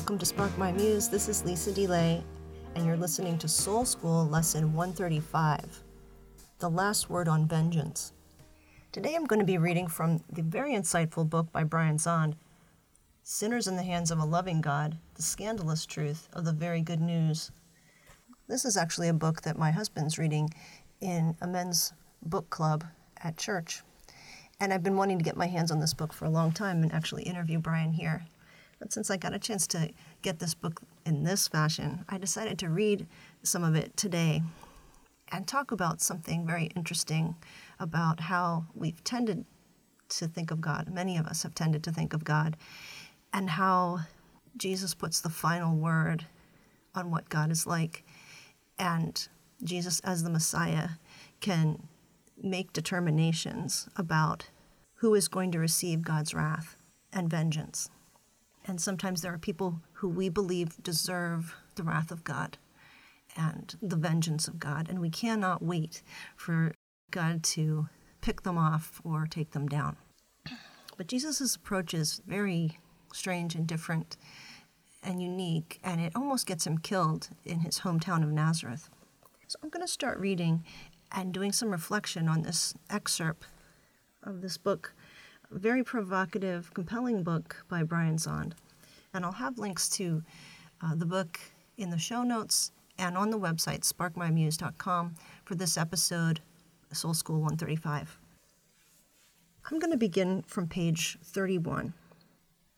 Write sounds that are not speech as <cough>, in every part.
Welcome to Spark My Muse. This is Lisa DeLay, and you're listening to Soul School Lesson 135 The Last Word on Vengeance. Today I'm going to be reading from the very insightful book by Brian Zahnd, Sinners in the Hands of a Loving God The Scandalous Truth of the Very Good News. This is actually a book that my husband's reading in a men's book club at church. And I've been wanting to get my hands on this book for a long time and actually interview Brian here. But since I got a chance to get this book in this fashion, I decided to read some of it today and talk about something very interesting about how we've tended to think of God. Many of us have tended to think of God, and how Jesus puts the final word on what God is like. And Jesus, as the Messiah, can make determinations about who is going to receive God's wrath and vengeance. And sometimes there are people who we believe deserve the wrath of God and the vengeance of God. And we cannot wait for God to pick them off or take them down. But Jesus' approach is very strange and different and unique, and it almost gets him killed in his hometown of Nazareth. So I'm going to start reading and doing some reflection on this excerpt of this book very provocative, compelling book by Brian Zahnd. And I'll have links to uh, the book in the show notes and on the website, sparkmymuse.com, for this episode, Soul School 135. I'm going to begin from page 31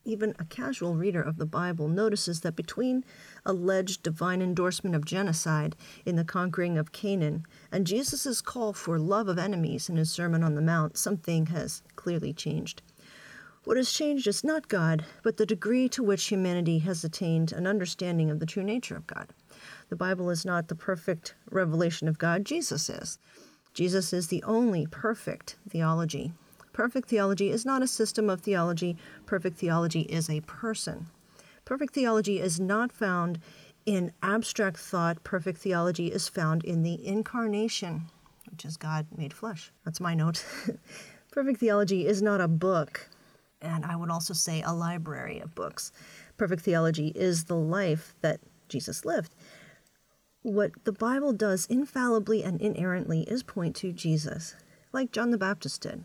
even a casual reader of the Bible notices that between alleged divine endorsement of genocide in the conquering of Canaan and Jesus' call for love of enemies in his Sermon on the Mount, something has clearly changed. What has changed is not God, but the degree to which humanity has attained an understanding of the true nature of God. The Bible is not the perfect revelation of God, Jesus is. Jesus is the only perfect theology. Perfect theology is not a system of theology, perfect theology is a person. Perfect theology is not found in abstract thought, perfect theology is found in the incarnation, which is God made flesh. That's my note. <laughs> perfect theology is not a book, and I would also say a library of books. Perfect theology is the life that Jesus lived. What the Bible does infallibly and inerrantly is point to Jesus, like John the Baptist did.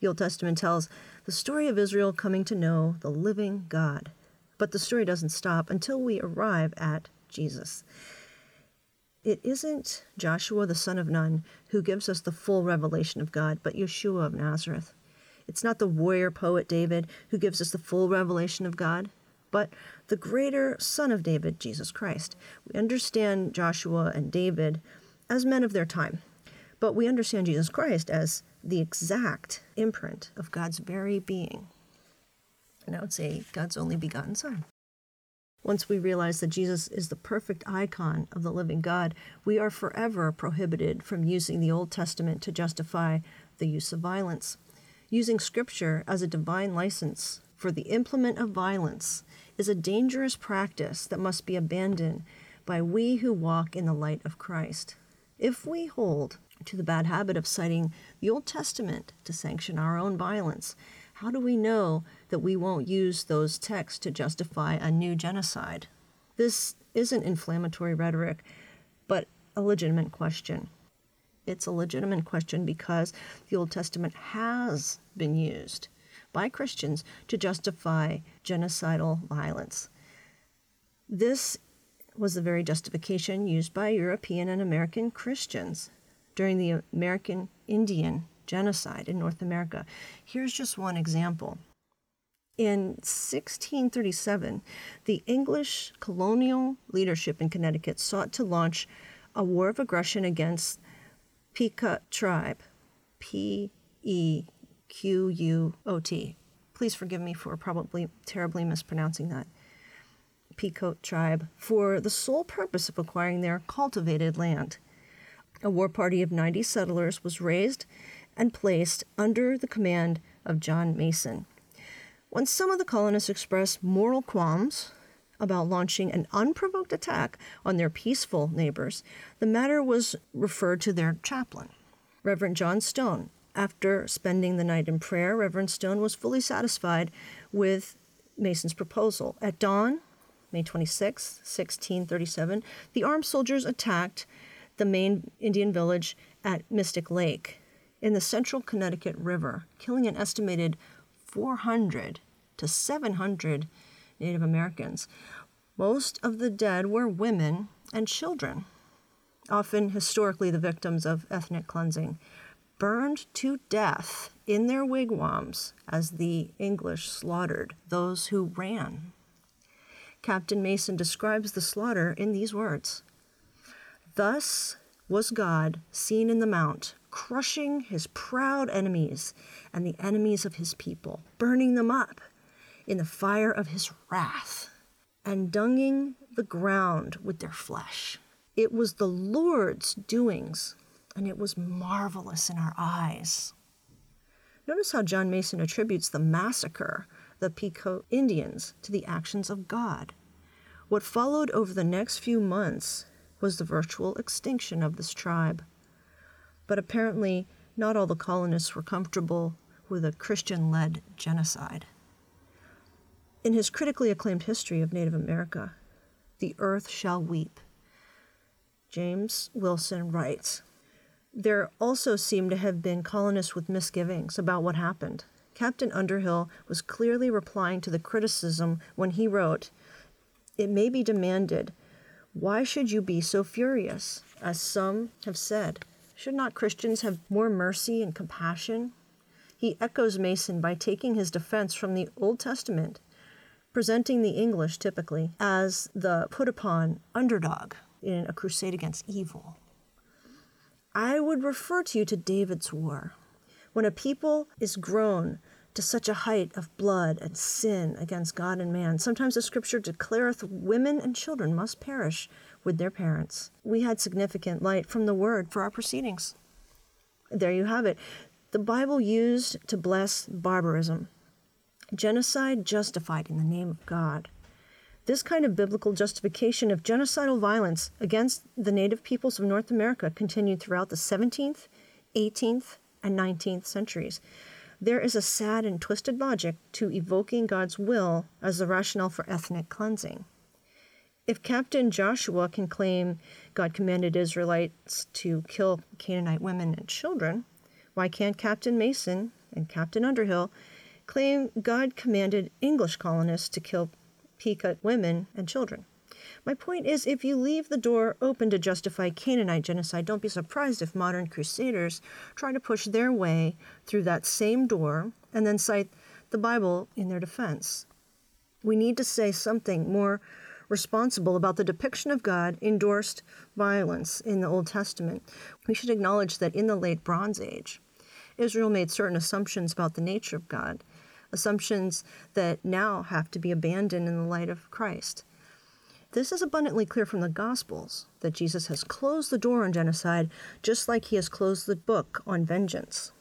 The Old Testament tells the story of Israel coming to know the living God. But the story doesn't stop until we arrive at Jesus. It isn't Joshua the son of Nun who gives us the full revelation of God, but Yeshua of Nazareth. It's not the warrior poet David who gives us the full revelation of God, but the greater son of David, Jesus Christ. We understand Joshua and David as men of their time, but we understand Jesus Christ as the exact imprint of God's very being. And I would say God's only begotten Son. Once we realize that Jesus is the perfect icon of the living God, we are forever prohibited from using the Old Testament to justify the use of violence. Using Scripture as a divine license for the implement of violence is a dangerous practice that must be abandoned by we who walk in the light of Christ. If we hold to the bad habit of citing the Old Testament to sanction our own violence, how do we know that we won't use those texts to justify a new genocide? This isn't inflammatory rhetoric, but a legitimate question. It's a legitimate question because the Old Testament has been used by Christians to justify genocidal violence. This was the very justification used by European and American Christians during the American Indian genocide in North America. Here's just one example. In 1637, the English colonial leadership in Connecticut sought to launch a war of aggression against Pequot tribe, P E Q U O T. Please forgive me for probably terribly mispronouncing that. Pequot tribe for the sole purpose of acquiring their cultivated land. A war party of 90 settlers was raised and placed under the command of John Mason. When some of the colonists expressed moral qualms about launching an unprovoked attack on their peaceful neighbors, the matter was referred to their chaplain, Reverend John Stone. After spending the night in prayer, Reverend Stone was fully satisfied with Mason's proposal. At dawn, May 26, 1637, the armed soldiers attacked the main Indian village at Mystic Lake in the central Connecticut River, killing an estimated 400 to 700 Native Americans. Most of the dead were women and children, often historically the victims of ethnic cleansing, burned to death in their wigwams as the English slaughtered those who ran. Captain Mason describes the slaughter in these words Thus was God seen in the mount, crushing his proud enemies and the enemies of his people, burning them up in the fire of his wrath, and dunging the ground with their flesh. It was the Lord's doings, and it was marvelous in our eyes. Notice how John Mason attributes the massacre the Pequot Indians to the actions of God. What followed over the next few months was the virtual extinction of this tribe. But apparently, not all the colonists were comfortable with a Christian led genocide. In his critically acclaimed history of Native America, The Earth Shall Weep, James Wilson writes There also seem to have been colonists with misgivings about what happened. Captain Underhill was clearly replying to the criticism when he wrote, It may be demanded, why should you be so furious? As some have said, should not Christians have more mercy and compassion? He echoes Mason by taking his defense from the Old Testament, presenting the English typically as the put upon underdog in a crusade against evil. I would refer to you to David's war. When a people is grown to such a height of blood and sin against God and man. Sometimes the scripture declareth women and children must perish with their parents. We had significant light from the word for our proceedings. There you have it. The Bible used to bless barbarism, genocide justified in the name of God. This kind of biblical justification of genocidal violence against the native peoples of North America continued throughout the 17th, 18th, and 19th centuries. There is a sad and twisted logic to evoking God's will as the rationale for ethnic cleansing. If Captain Joshua can claim God commanded Israelites to kill Canaanite women and children, why can't Captain Mason and Captain Underhill claim God commanded English colonists to kill Pequot women and children? My point is, if you leave the door open to justify Canaanite genocide, don't be surprised if modern crusaders try to push their way through that same door and then cite the Bible in their defense. We need to say something more responsible about the depiction of God endorsed violence in the Old Testament. We should acknowledge that in the late Bronze Age, Israel made certain assumptions about the nature of God, assumptions that now have to be abandoned in the light of Christ. This is abundantly clear from the Gospels that Jesus has closed the door on genocide just like he has closed the book on vengeance.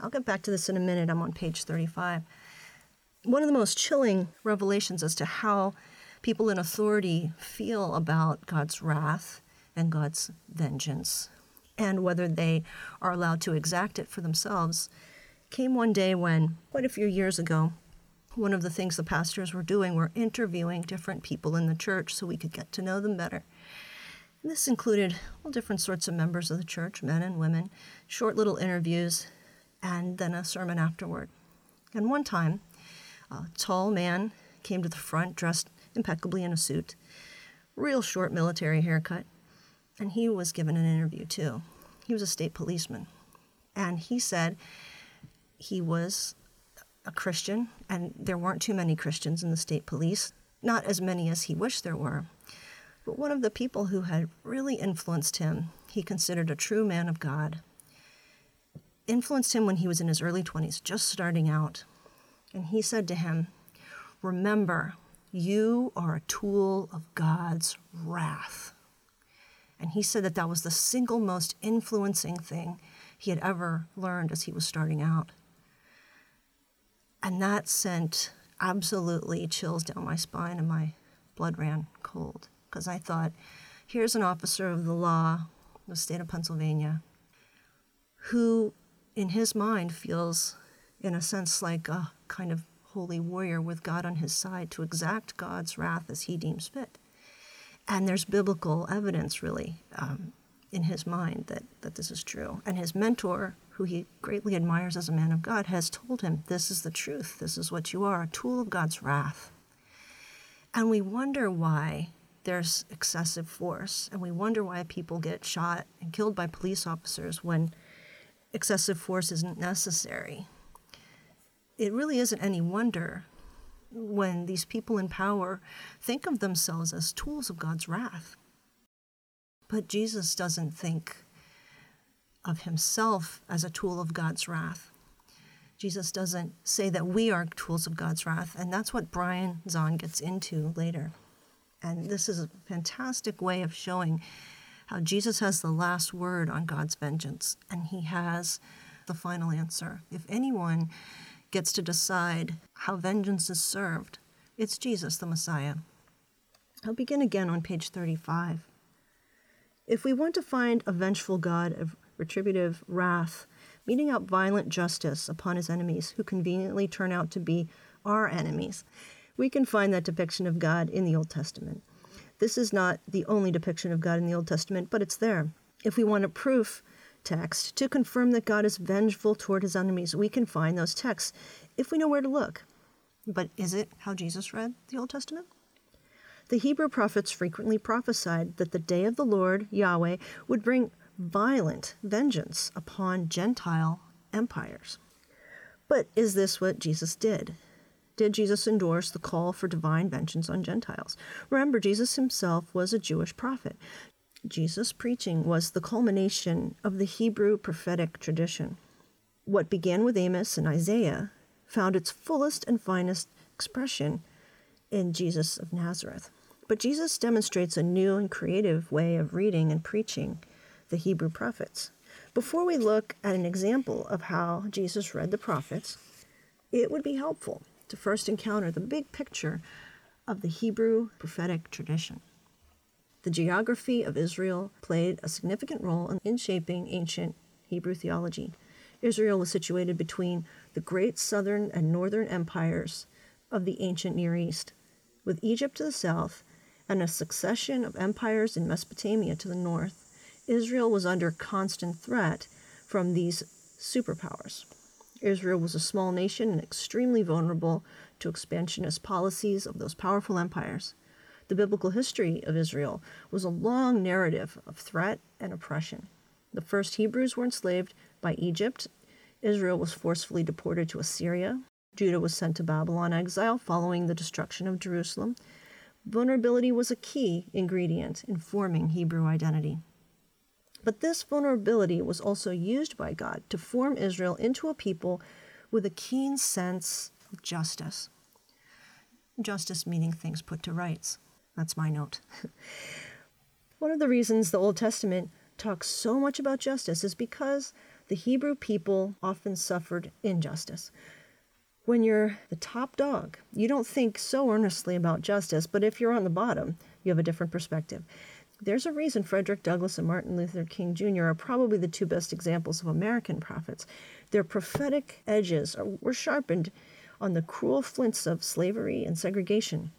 I'll get back to this in a minute. I'm on page 35. One of the most chilling revelations as to how people in authority feel about God's wrath and God's vengeance and whether they are allowed to exact it for themselves came one day when, quite a few years ago, one of the things the pastors were doing were interviewing different people in the church so we could get to know them better. And this included all different sorts of members of the church, men and women, short little interviews, and then a sermon afterward. And one time, a tall man came to the front dressed impeccably in a suit, real short military haircut, and he was given an interview too. He was a state policeman. And he said he was a Christian, and there weren't too many Christians in the state police, not as many as he wished there were. But one of the people who had really influenced him, he considered a true man of God, influenced him when he was in his early 20s, just starting out. And he said to him, Remember, you are a tool of God's wrath. And he said that that was the single most influencing thing he had ever learned as he was starting out. And that sent absolutely chills down my spine and my blood ran cold because I thought, here's an officer of the law, the state of Pennsylvania, who in his mind feels, in a sense, like a kind of holy warrior with God on his side to exact God's wrath as he deems fit. And there's biblical evidence, really, um, in his mind that, that this is true. And his mentor, who he greatly admires as a man of God, has told him, This is the truth. This is what you are, a tool of God's wrath. And we wonder why there's excessive force, and we wonder why people get shot and killed by police officers when excessive force isn't necessary. It really isn't any wonder when these people in power think of themselves as tools of God's wrath. But Jesus doesn't think of himself as a tool of God's wrath. Jesus doesn't say that we are tools of God's wrath, and that's what Brian Zahnd gets into later. And this is a fantastic way of showing how Jesus has the last word on God's vengeance, and he has the final answer. If anyone gets to decide how vengeance is served, it's Jesus, the Messiah. I'll begin again on page 35. If we want to find a vengeful God of retributive wrath, meting out violent justice upon his enemies who conveniently turn out to be our enemies, we can find that depiction of God in the Old Testament. This is not the only depiction of God in the Old Testament, but it's there. If we want a proof text to confirm that God is vengeful toward his enemies, we can find those texts if we know where to look. But is it how Jesus read the Old Testament? The Hebrew prophets frequently prophesied that the day of the Lord, Yahweh, would bring violent vengeance upon Gentile empires. But is this what Jesus did? did Jesus endorse the call for divine vengeance on Gentiles. Remember, Jesus himself was a Jewish prophet. Jesus' preaching was the culmination of the Hebrew prophetic tradition. What began with Amos and Isaiah found its fullest and finest expression in Jesus of Nazareth. But Jesus demonstrates a new and creative way of reading and preaching the Hebrew prophets. Before we look at an example of how Jesus read the prophets, it would be helpful to first encounter the big picture of the Hebrew prophetic tradition. The geography of Israel played a significant role in shaping ancient Hebrew theology. Israel was situated between the great southern and northern empires of the ancient Near East, with Egypt to the south and a succession of empires in Mesopotamia to the north. Israel was under constant threat from these superpowers. Israel was a small nation and extremely vulnerable to expansionist policies of those powerful empires. The biblical history of Israel was a long narrative of threat and oppression. The first Hebrews were enslaved by Egypt. Israel was forcefully deported to Assyria. Judah was sent to Babylon exile following the destruction of Jerusalem. Vulnerability was a key ingredient in forming Hebrew identity. But this vulnerability was also used by God to form Israel into a people with a keen sense of justice. Justice meaning things put to rights. That's my note. <laughs> One of the reasons the Old Testament talks so much about justice is because the Hebrew people often suffered injustice. When you're the top dog, you don't think so earnestly about justice, but if you're on the bottom, you have a different perspective. There's a reason Frederick Douglass and Martin Luther King Jr. are probably the two best examples of American prophets. Their prophetic edges are, were sharpened on the cruel flints of slavery and segregation.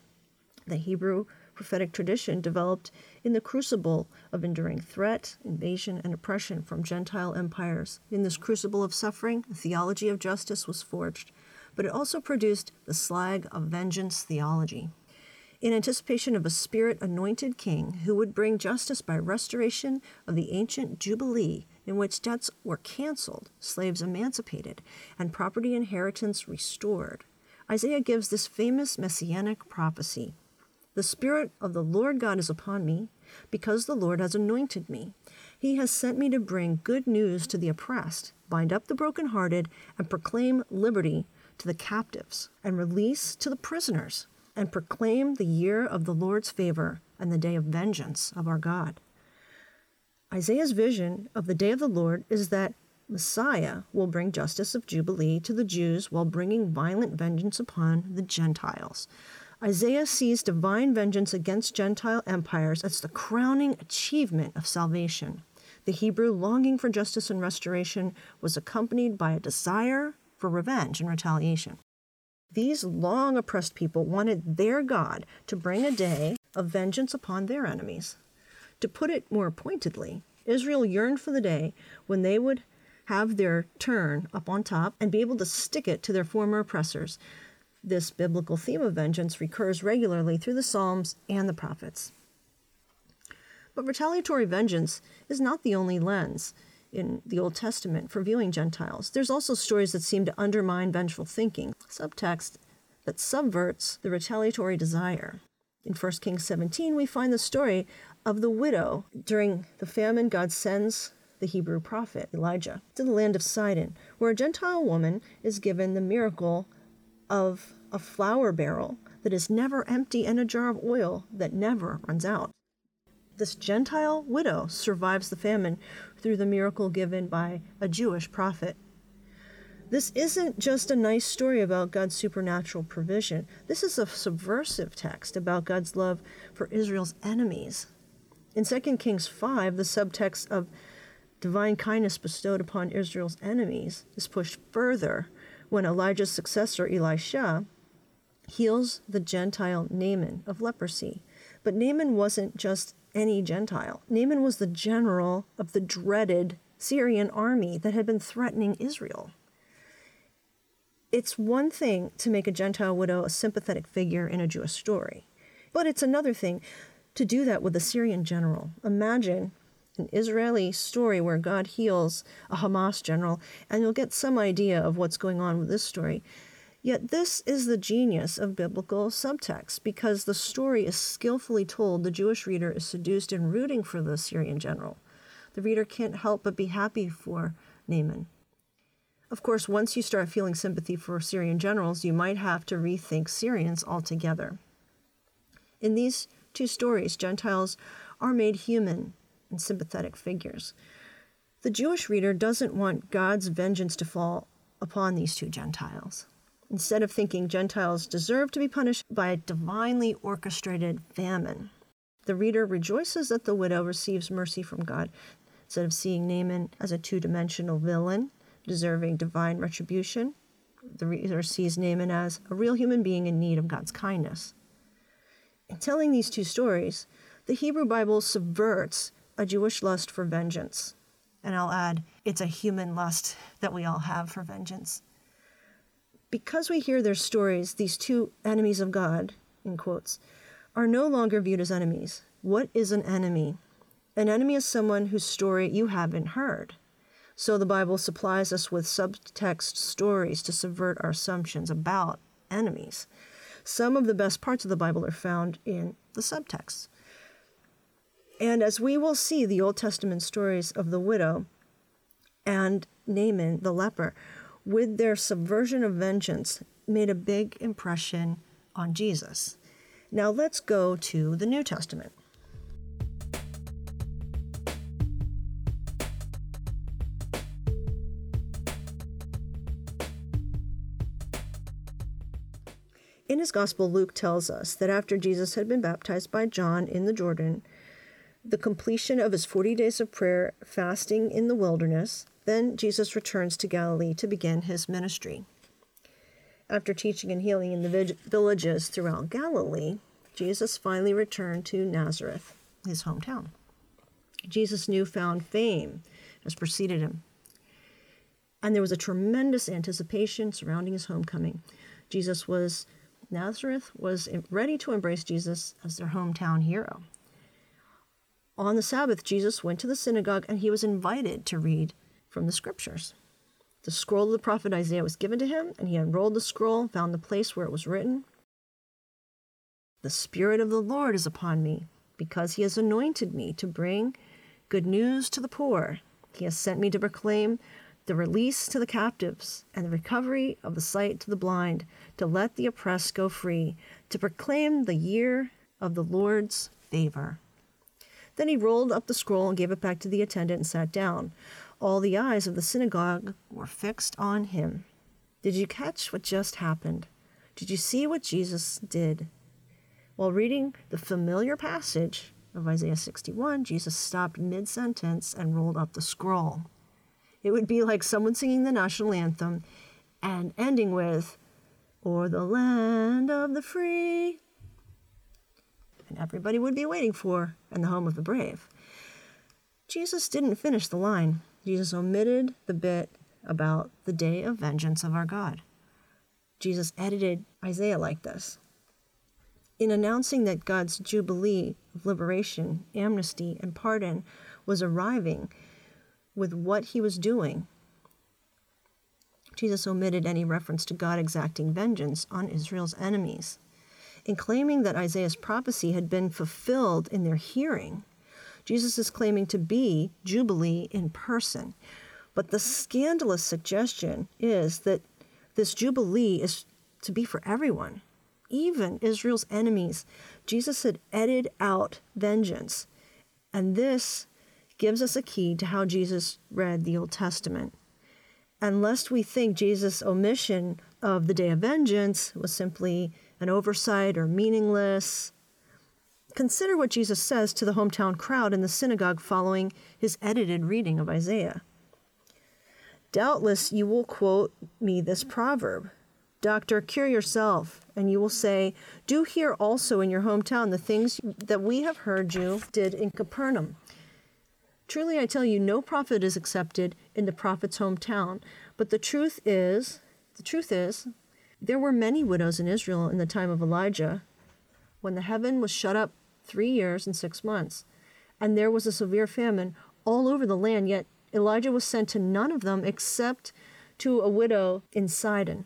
The Hebrew prophetic tradition developed in the crucible of enduring threat, invasion, and oppression from Gentile empires. In this crucible of suffering, a theology of justice was forged, but it also produced the slag of vengeance theology in anticipation of a spirit anointed king who would bring justice by restoration of the ancient Jubilee, in which debts were canceled, slaves emancipated, and property inheritance restored. Isaiah gives this famous messianic prophecy The Spirit of the Lord God is upon me, because the Lord has anointed me. He has sent me to bring good news to the oppressed, bind up the brokenhearted, and proclaim liberty to the captives, and release to the prisoners and proclaim the year of the Lord's favor and the day of vengeance of our God. Isaiah's vision of the day of the Lord is that Messiah will bring justice of Jubilee to the Jews while bringing violent vengeance upon the Gentiles. Isaiah sees divine vengeance against Gentile empires as the crowning achievement of salvation. The Hebrew longing for justice and restoration was accompanied by a desire for revenge and retaliation. These long oppressed people wanted their God to bring a day of vengeance upon their enemies. To put it more pointedly, Israel yearned for the day when they would have their turn up on top and be able to stick it to their former oppressors. This biblical theme of vengeance recurs regularly through the Psalms and the prophets. But retaliatory vengeance is not the only lens in the Old Testament for viewing Gentiles. There's also stories that seem to undermine vengeful thinking, subtext that subverts the retaliatory desire. In 1 Kings 17, we find the story of the widow. During the famine, God sends the Hebrew prophet Elijah to the land of Sidon, where a Gentile woman is given the miracle of a flour barrel that is never empty and a jar of oil that never runs out. This Gentile widow survives the famine through the miracle given by a Jewish prophet. This isn't just a nice story about God's supernatural provision. This is a subversive text about God's love for Israel's enemies. In 2 Kings 5, the subtext of divine kindness bestowed upon Israel's enemies is pushed further when Elijah's successor, Elisha, heals the Gentile Naaman of leprosy. But Naaman wasn't just any Gentile. Naaman was the general of the dreaded Syrian army that had been threatening Israel. It's one thing to make a Gentile widow a sympathetic figure in a Jewish story, but it's another thing to do that with a Syrian general. Imagine an Israeli story where God heals a Hamas general, and you'll get some idea of what's going on with this story. Yet this is the genius of biblical subtext because the story is skillfully told. The Jewish reader is seduced and rooting for the Syrian general. The reader can't help but be happy for Naaman. Of course, once you start feeling sympathy for Syrian generals, you might have to rethink Syrians altogether. In these two stories, Gentiles are made human and sympathetic figures. The Jewish reader doesn't want God's vengeance to fall upon these two Gentiles. Instead of thinking Gentiles deserve to be punished by a divinely orchestrated famine, the reader rejoices that the widow receives mercy from God. Instead of seeing Naaman as a two dimensional villain deserving divine retribution, the reader sees Naaman as a real human being in need of God's kindness. In telling these two stories, the Hebrew Bible subverts a Jewish lust for vengeance. And I'll add, it's a human lust that we all have for vengeance because we hear their stories, these two enemies of God, in quotes, are no longer viewed as enemies. What is an enemy? An enemy is someone whose story you haven't heard. So the Bible supplies us with subtext stories to subvert our assumptions about enemies. Some of the best parts of the Bible are found in the subtext. And as we will see, the Old Testament stories of the widow and Naaman the leper with their subversion of vengeance, made a big impression on Jesus. Now let's go to the New Testament. In his gospel, Luke tells us that after Jesus had been baptized by John in the Jordan, the completion of his 40 days of prayer, fasting in the wilderness, then Jesus returns to Galilee to begin his ministry. After teaching and healing in the villages throughout Galilee, Jesus finally returned to Nazareth, his hometown. Jesus' newfound fame has preceded him. And there was a tremendous anticipation surrounding his homecoming. Jesus was, Nazareth was ready to embrace Jesus as their hometown hero. On the Sabbath, Jesus went to the synagogue and he was invited to read from the scriptures. The scroll of the prophet Isaiah was given to him, and he unrolled the scroll found the place where it was written The Spirit of the Lord is upon me, because he has anointed me to bring good news to the poor. He has sent me to proclaim the release to the captives and the recovery of the sight to the blind, to let the oppressed go free, to proclaim the year of the Lord's favor. Then he rolled up the scroll and gave it back to the attendant and sat down. All the eyes of the synagogue were fixed on him. Did you catch what just happened? Did you see what Jesus did? While reading the familiar passage of Isaiah 61, Jesus stopped mid sentence and rolled up the scroll. It would be like someone singing the national anthem and ending with, or the land of the free. And everybody would be waiting for, and the home of the brave. Jesus didn't finish the line. Jesus omitted the bit about the day of vengeance of our God. Jesus edited Isaiah like this In announcing that God's jubilee of liberation, amnesty, and pardon was arriving with what he was doing, Jesus omitted any reference to God exacting vengeance on Israel's enemies. In claiming that Isaiah's prophecy had been fulfilled in their hearing, Jesus is claiming to be Jubilee in person. But the scandalous suggestion is that this Jubilee is to be for everyone, even Israel's enemies. Jesus had edited out vengeance. And this gives us a key to how Jesus read the Old Testament. And lest we think Jesus' omission of the day of vengeance was simply an oversight or meaningless, consider what Jesus says to the hometown crowd in the synagogue following his edited reading of Isaiah. Doubtless you will quote me this proverb Doctor, cure yourself. And you will say, Do here also in your hometown the things that we have heard you did in Capernaum. Truly I tell you, no prophet is accepted in the prophet's hometown. But the truth is, the truth is, there were many widows in Israel in the time of Elijah, when the heaven was shut up three years and six months, and there was a severe famine all over the land, yet Elijah was sent to none of them except to a widow in Sidon.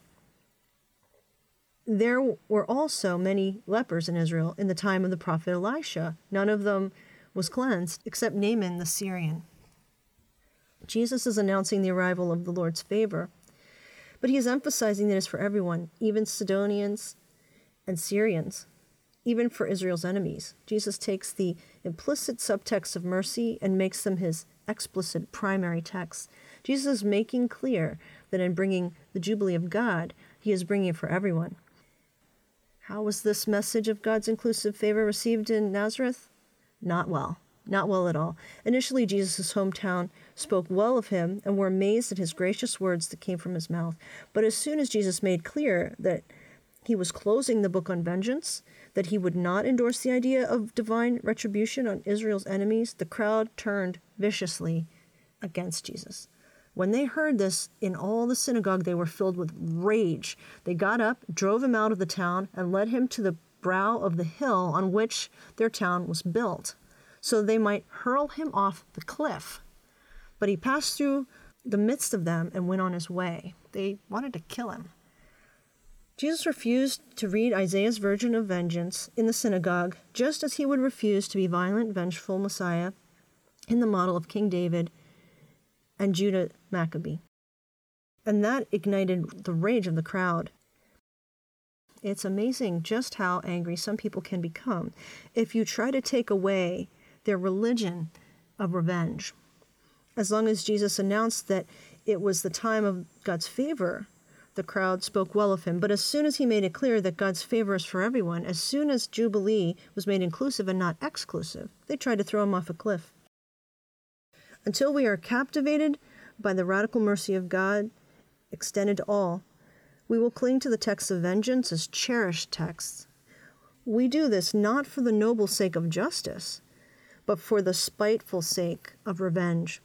There were also many lepers in Israel in the time of the prophet Elisha. None of them was cleansed except Naaman the Syrian. Jesus is announcing the arrival of the Lord's favor, but he is emphasizing that it's for everyone, even Sidonians and Syrians, even for Israel's enemies. Jesus takes the implicit subtext of mercy and makes them his explicit primary text. Jesus is making clear that in bringing the Jubilee of God, he is bringing it for everyone. How was this message of God's inclusive favor received in Nazareth? Not well. Not well at all. Initially, Jesus' hometown spoke well of him and were amazed at his gracious words that came from his mouth. But as soon as Jesus made clear that he was closing the book on vengeance, that he would not endorse the idea of divine retribution on Israel's enemies, the crowd turned viciously against Jesus. When they heard this in all the synagogue, they were filled with rage. They got up, drove him out of the town, and led him to the brow of the hill on which their town was built, so they might hurl him off the cliff. But he passed through the midst of them and went on his way. They wanted to kill him. Jesus refused to read Isaiah's version of vengeance in the synagogue, just as he would refuse to be violent, vengeful Messiah in the model of King David and Judah Maccabee. And that ignited the rage of the crowd. It's amazing just how angry some people can become if you try to take away their religion of revenge. As long as Jesus announced that it was the time of God's favor the crowd spoke well of him. But as soon as he made it clear that God's favor is for everyone, as soon as Jubilee was made inclusive and not exclusive, they tried to throw him off a cliff. Until we are captivated by the radical mercy of God extended to all, we will cling to the texts of vengeance as cherished texts. We do this not for the noble sake of justice, but for the spiteful sake of revenge.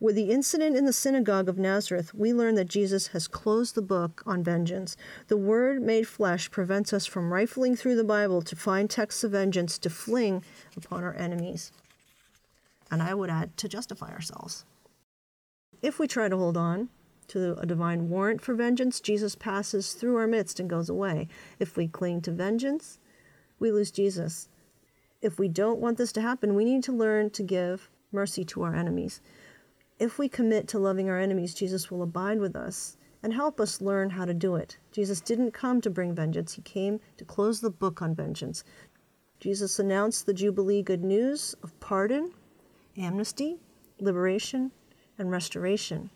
With the incident in the synagogue of Nazareth, we learn that Jesus has closed the book on vengeance. The Word made flesh prevents us from rifling through the Bible to find texts of vengeance to fling upon our enemies. And I would add, to justify ourselves. If we try to hold on to a divine warrant for vengeance, Jesus passes through our midst and goes away. If we cling to vengeance, we lose Jesus. If we don't want this to happen, we need to learn to give mercy to our enemies. If we commit to loving our enemies, Jesus will abide with us and help us learn how to do it. Jesus didn't come to bring vengeance, he came to close the book on vengeance. Jesus announced the Jubilee good news of pardon, amnesty, liberation, and restoration.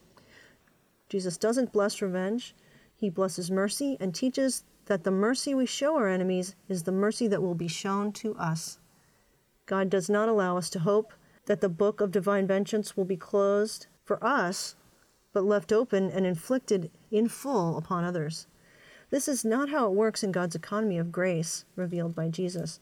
Jesus doesn't bless revenge, he blesses mercy and teaches that the mercy we show our enemies is the mercy that will be shown to us. God does not allow us to hope that the book of divine vengeance will be closed for us, but left open and inflicted in full upon others. This is not how it works in God's economy of grace revealed by Jesus.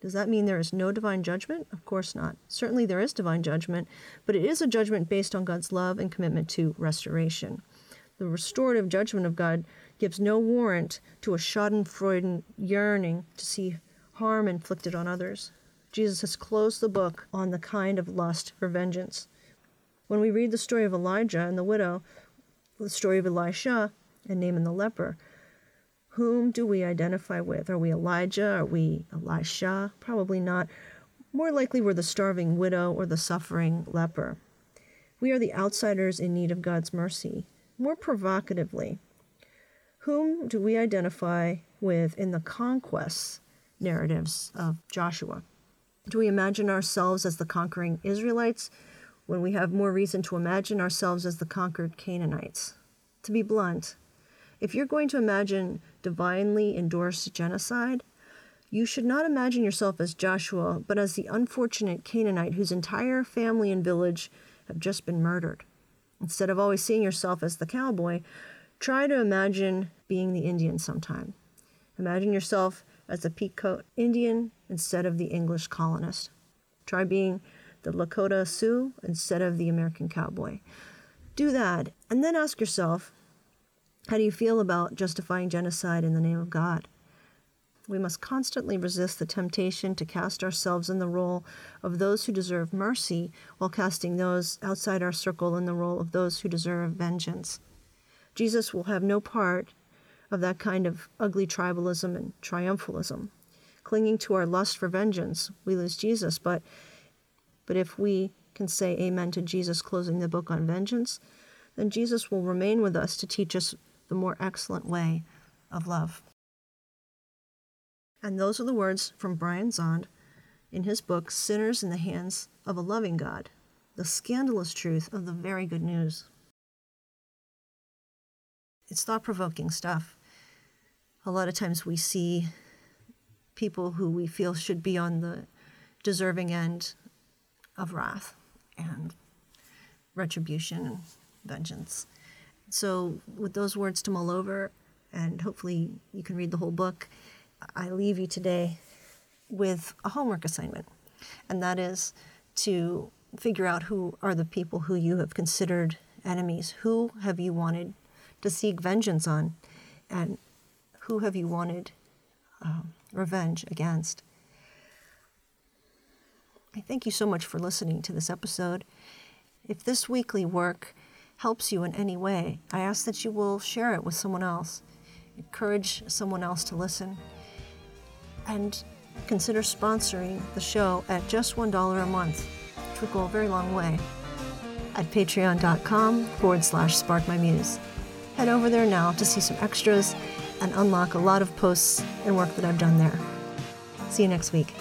Does that mean there is no divine judgment? Of course not. Certainly there is divine judgment, but it is a judgment based on God's love and commitment to restoration. The restorative judgment of God gives no warrant to a schadenfreude yearning to see harm inflicted on others. Jesus has closed the book on the kind of lust for vengeance. When we read the story of Elijah and the widow, the story of Elisha and Naaman the leper, whom do we identify with? Are we Elijah? Are we Elisha? Probably not. More likely, we're the starving widow or the suffering leper. We are the outsiders in need of God's mercy. More provocatively, whom do we identify with in the conquests narratives of Joshua? Do we imagine ourselves as the conquering Israelites when we have more reason to imagine ourselves as the conquered Canaanites? To be blunt, if you're going to imagine divinely endorsed genocide, you should not imagine yourself as Joshua, but as the unfortunate Canaanite whose entire family and village have just been murdered. Instead of always seeing yourself as the cowboy, try to imagine being the Indian sometime. Imagine yourself as the Pequot Indian instead of the English colonist. Try being the Lakota Sioux instead of the American cowboy. Do that, and then ask yourself how do you feel about justifying genocide in the name of God? We must constantly resist the temptation to cast ourselves in the role of those who deserve mercy while casting those outside our circle in the role of those who deserve vengeance. Jesus will have no part of that kind of ugly tribalism and triumphalism. Clinging to our lust for vengeance, we lose Jesus, but but if we can say amen to Jesus closing the book on vengeance, then Jesus will remain with us to teach us the more excellent way of love. And those are the words from Brian Zahnd in his book, Sinners in the Hands of a Loving God The Scandalous Truth of the Very Good News. It's thought provoking stuff. A lot of times we see people who we feel should be on the deserving end of wrath and retribution and vengeance. So, with those words to mull over, and hopefully you can read the whole book, I leave you today with a homework assignment, and that is to figure out who are the people who you have considered enemies. Who have you wanted to seek vengeance on, and who have you wanted um, revenge against? I thank you so much for listening to this episode. If this weekly work helps you in any way, I ask that you will share it with someone else. Encourage someone else to listen. And consider sponsoring the show at just $1 a month, which would go a very long way, at patreon.com forward slash spark my muse. Head over there now to see some extras and unlock a lot of posts and work that I've done there. See you next week.